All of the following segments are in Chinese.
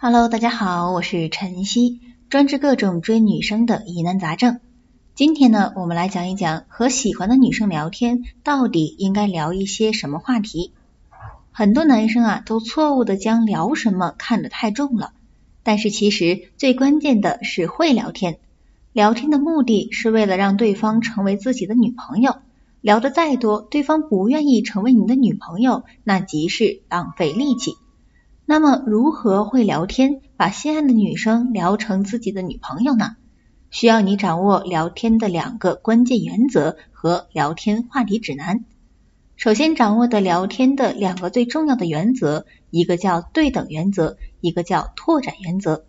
Hello，大家好，我是晨曦，专治各种追女生的疑难杂症。今天呢，我们来讲一讲和喜欢的女生聊天到底应该聊一些什么话题。很多男生啊，都错误的将聊什么看得太重了，但是其实最关键的是会聊天。聊天的目的是为了让对方成为自己的女朋友，聊得再多，对方不愿意成为你的女朋友，那即是浪费力气。那么，如何会聊天，把心爱的女生聊成自己的女朋友呢？需要你掌握聊天的两个关键原则和聊天话题指南。首先掌握的聊天的两个最重要的原则，一个叫对等原则，一个叫拓展原则。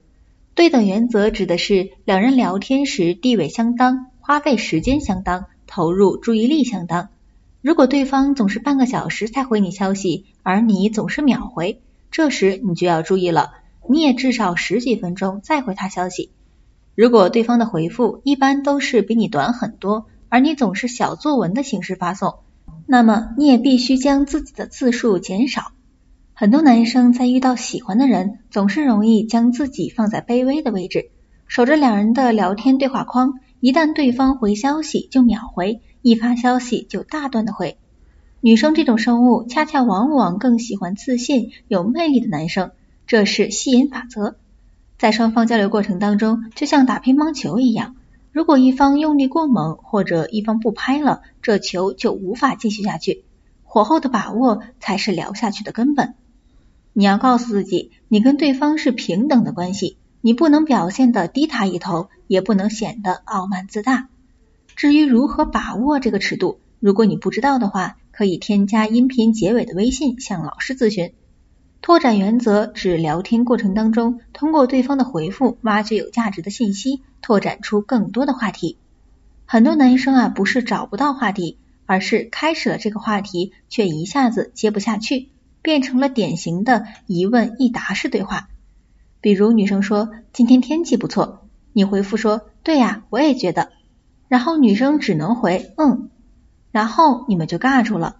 对等原则指的是两人聊天时地位相当，花费时间相当，投入注意力相当。如果对方总是半个小时才回你消息，而你总是秒回。这时你就要注意了，你也至少十几分钟再回他消息。如果对方的回复一般都是比你短很多，而你总是小作文的形式发送，那么你也必须将自己的字数减少。很多男生在遇到喜欢的人，总是容易将自己放在卑微的位置，守着两人的聊天对话框，一旦对方回消息就秒回，一发消息就大段的回。女生这种生物，恰恰往往更喜欢自信、有魅力的男生，这是吸引法则。在双方交流过程当中，就像打乒乓球一样，如果一方用力过猛，或者一方不拍了，这球就无法继续下去。火候的把握才是聊下去的根本。你要告诉自己，你跟对方是平等的关系，你不能表现的低他一头，也不能显得傲慢自大。至于如何把握这个尺度，如果你不知道的话，可以添加音频结尾的微信向老师咨询。拓展原则指聊天过程当中，通过对方的回复，挖掘有价值的信息，拓展出更多的话题。很多男生啊，不是找不到话题，而是开始了这个话题，却一下子接不下去，变成了典型的一问一答式对话。比如女生说今天天气不错，你回复说对呀，我也觉得，然后女生只能回嗯。然后你们就尬住了。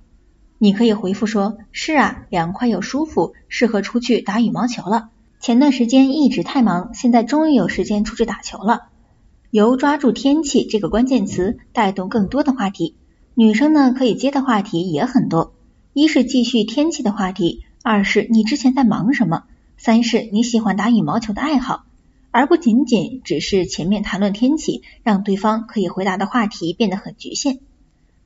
你可以回复说：“是啊，凉快又舒服，适合出去打羽毛球了。前段时间一直太忙，现在终于有时间出去打球了。”由抓住天气这个关键词带动更多的话题。女生呢可以接的话题也很多，一是继续天气的话题，二是你之前在忙什么，三是你喜欢打羽毛球的爱好，而不仅仅只是前面谈论天气，让对方可以回答的话题变得很局限。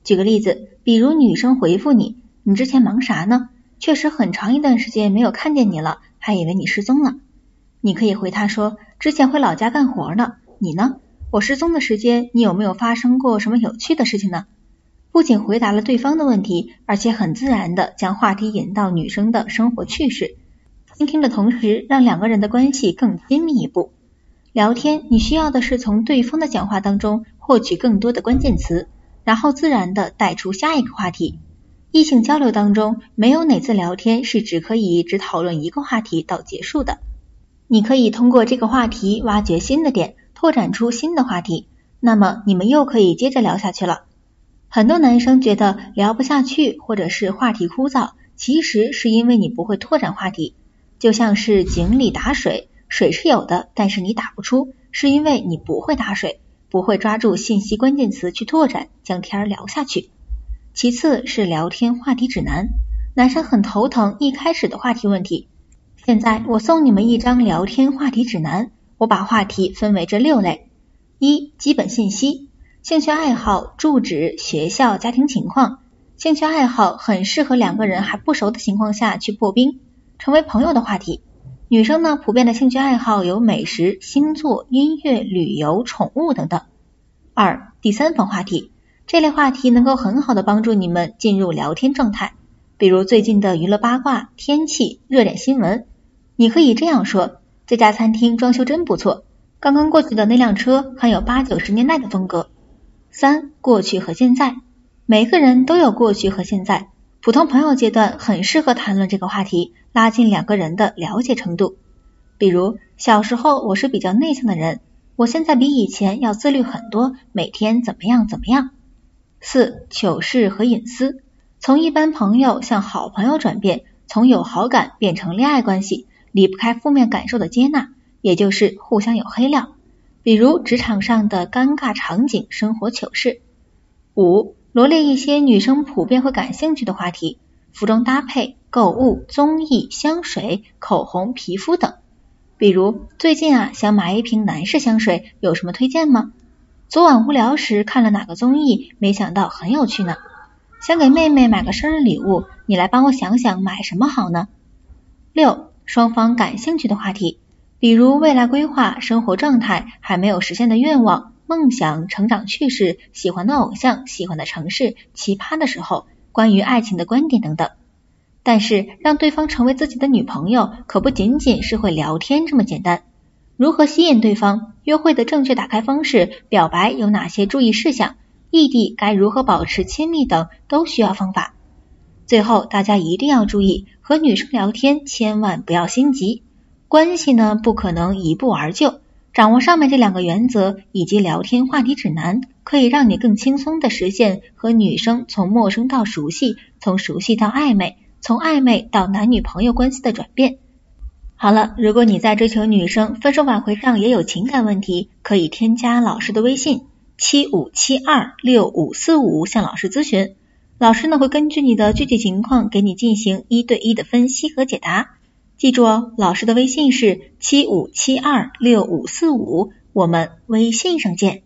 举个例子，比如女生回复你，你之前忙啥呢？确实很长一段时间没有看见你了，还以为你失踪了。你可以回她说，之前回老家干活呢。你呢？我失踪的时间，你有没有发生过什么有趣的事情呢？不仅回答了对方的问题，而且很自然的将话题引到女生的生活趣事，倾听的同时，让两个人的关系更亲密一步。聊天，你需要的是从对方的讲话当中获取更多的关键词。然后自然的带出下一个话题。异性交流当中，没有哪次聊天是只可以只讨论一个话题到结束的。你可以通过这个话题挖掘新的点，拓展出新的话题，那么你们又可以接着聊下去了。很多男生觉得聊不下去，或者是话题枯燥，其实是因为你不会拓展话题。就像是井里打水，水是有的，但是你打不出，是因为你不会打水。不会抓住信息关键词去拓展，将天聊下去。其次是聊天话题指南，男生很头疼一开始的话题问题。现在我送你们一张聊天话题指南，我把话题分为这六类：一、基本信息，兴趣爱好、住址、学校、家庭情况。兴趣爱好很适合两个人还不熟的情况下去破冰，成为朋友的话题。女生呢，普遍的兴趣爱好有美食、星座、音乐、旅游、宠物等等。二、第三方话题，这类话题能够很好的帮助你们进入聊天状态，比如最近的娱乐八卦、天气、热点新闻。你可以这样说：这家餐厅装修真不错，刚刚过去的那辆车很有八九十年代的风格。三、过去和现在，每个人都有过去和现在。普通朋友阶段很适合谈论这个话题，拉近两个人的了解程度。比如小时候我是比较内向的人，我现在比以前要自律很多，每天怎么样怎么样。四糗事和隐私，从一般朋友向好朋友转变，从有好感变成恋爱关系，离不开负面感受的接纳，也就是互相有黑料，比如职场上的尴尬场景、生活糗事。五、罗列一些女生普遍会感兴趣的话题，服装搭配、购物、综艺、香水、口红、皮肤等。比如最近啊，想买一瓶男士香水，有什么推荐吗？昨晚无聊时看了哪个综艺，没想到很有趣呢。想给妹妹买个生日礼物，你来帮我想想买什么好呢？六、双方感兴趣的话题，比如未来规划、生活状态、还没有实现的愿望、梦想、成长趣事、喜欢的偶像、喜欢的城市、奇葩的时候、关于爱情的观点等等。但是让对方成为自己的女朋友，可不仅仅是会聊天这么简单。如何吸引对方？约会的正确打开方式？表白有哪些注意事项？异地该如何保持亲密等，都需要方法。最后，大家一定要注意，和女生聊天千万不要心急，关系呢不可能一步而就。掌握上面这两个原则以及聊天话题指南，可以让你更轻松的实现和女生从陌生到熟悉，从熟悉到暧昧。从暧昧到男女朋友关系的转变。好了，如果你在追求女生分手挽回上也有情感问题，可以添加老师的微信七五七二六五四五向老师咨询，老师呢会根据你的具体情况给你进行一对一的分析和解答。记住哦，老师的微信是七五七二六五四五，我们微信上见。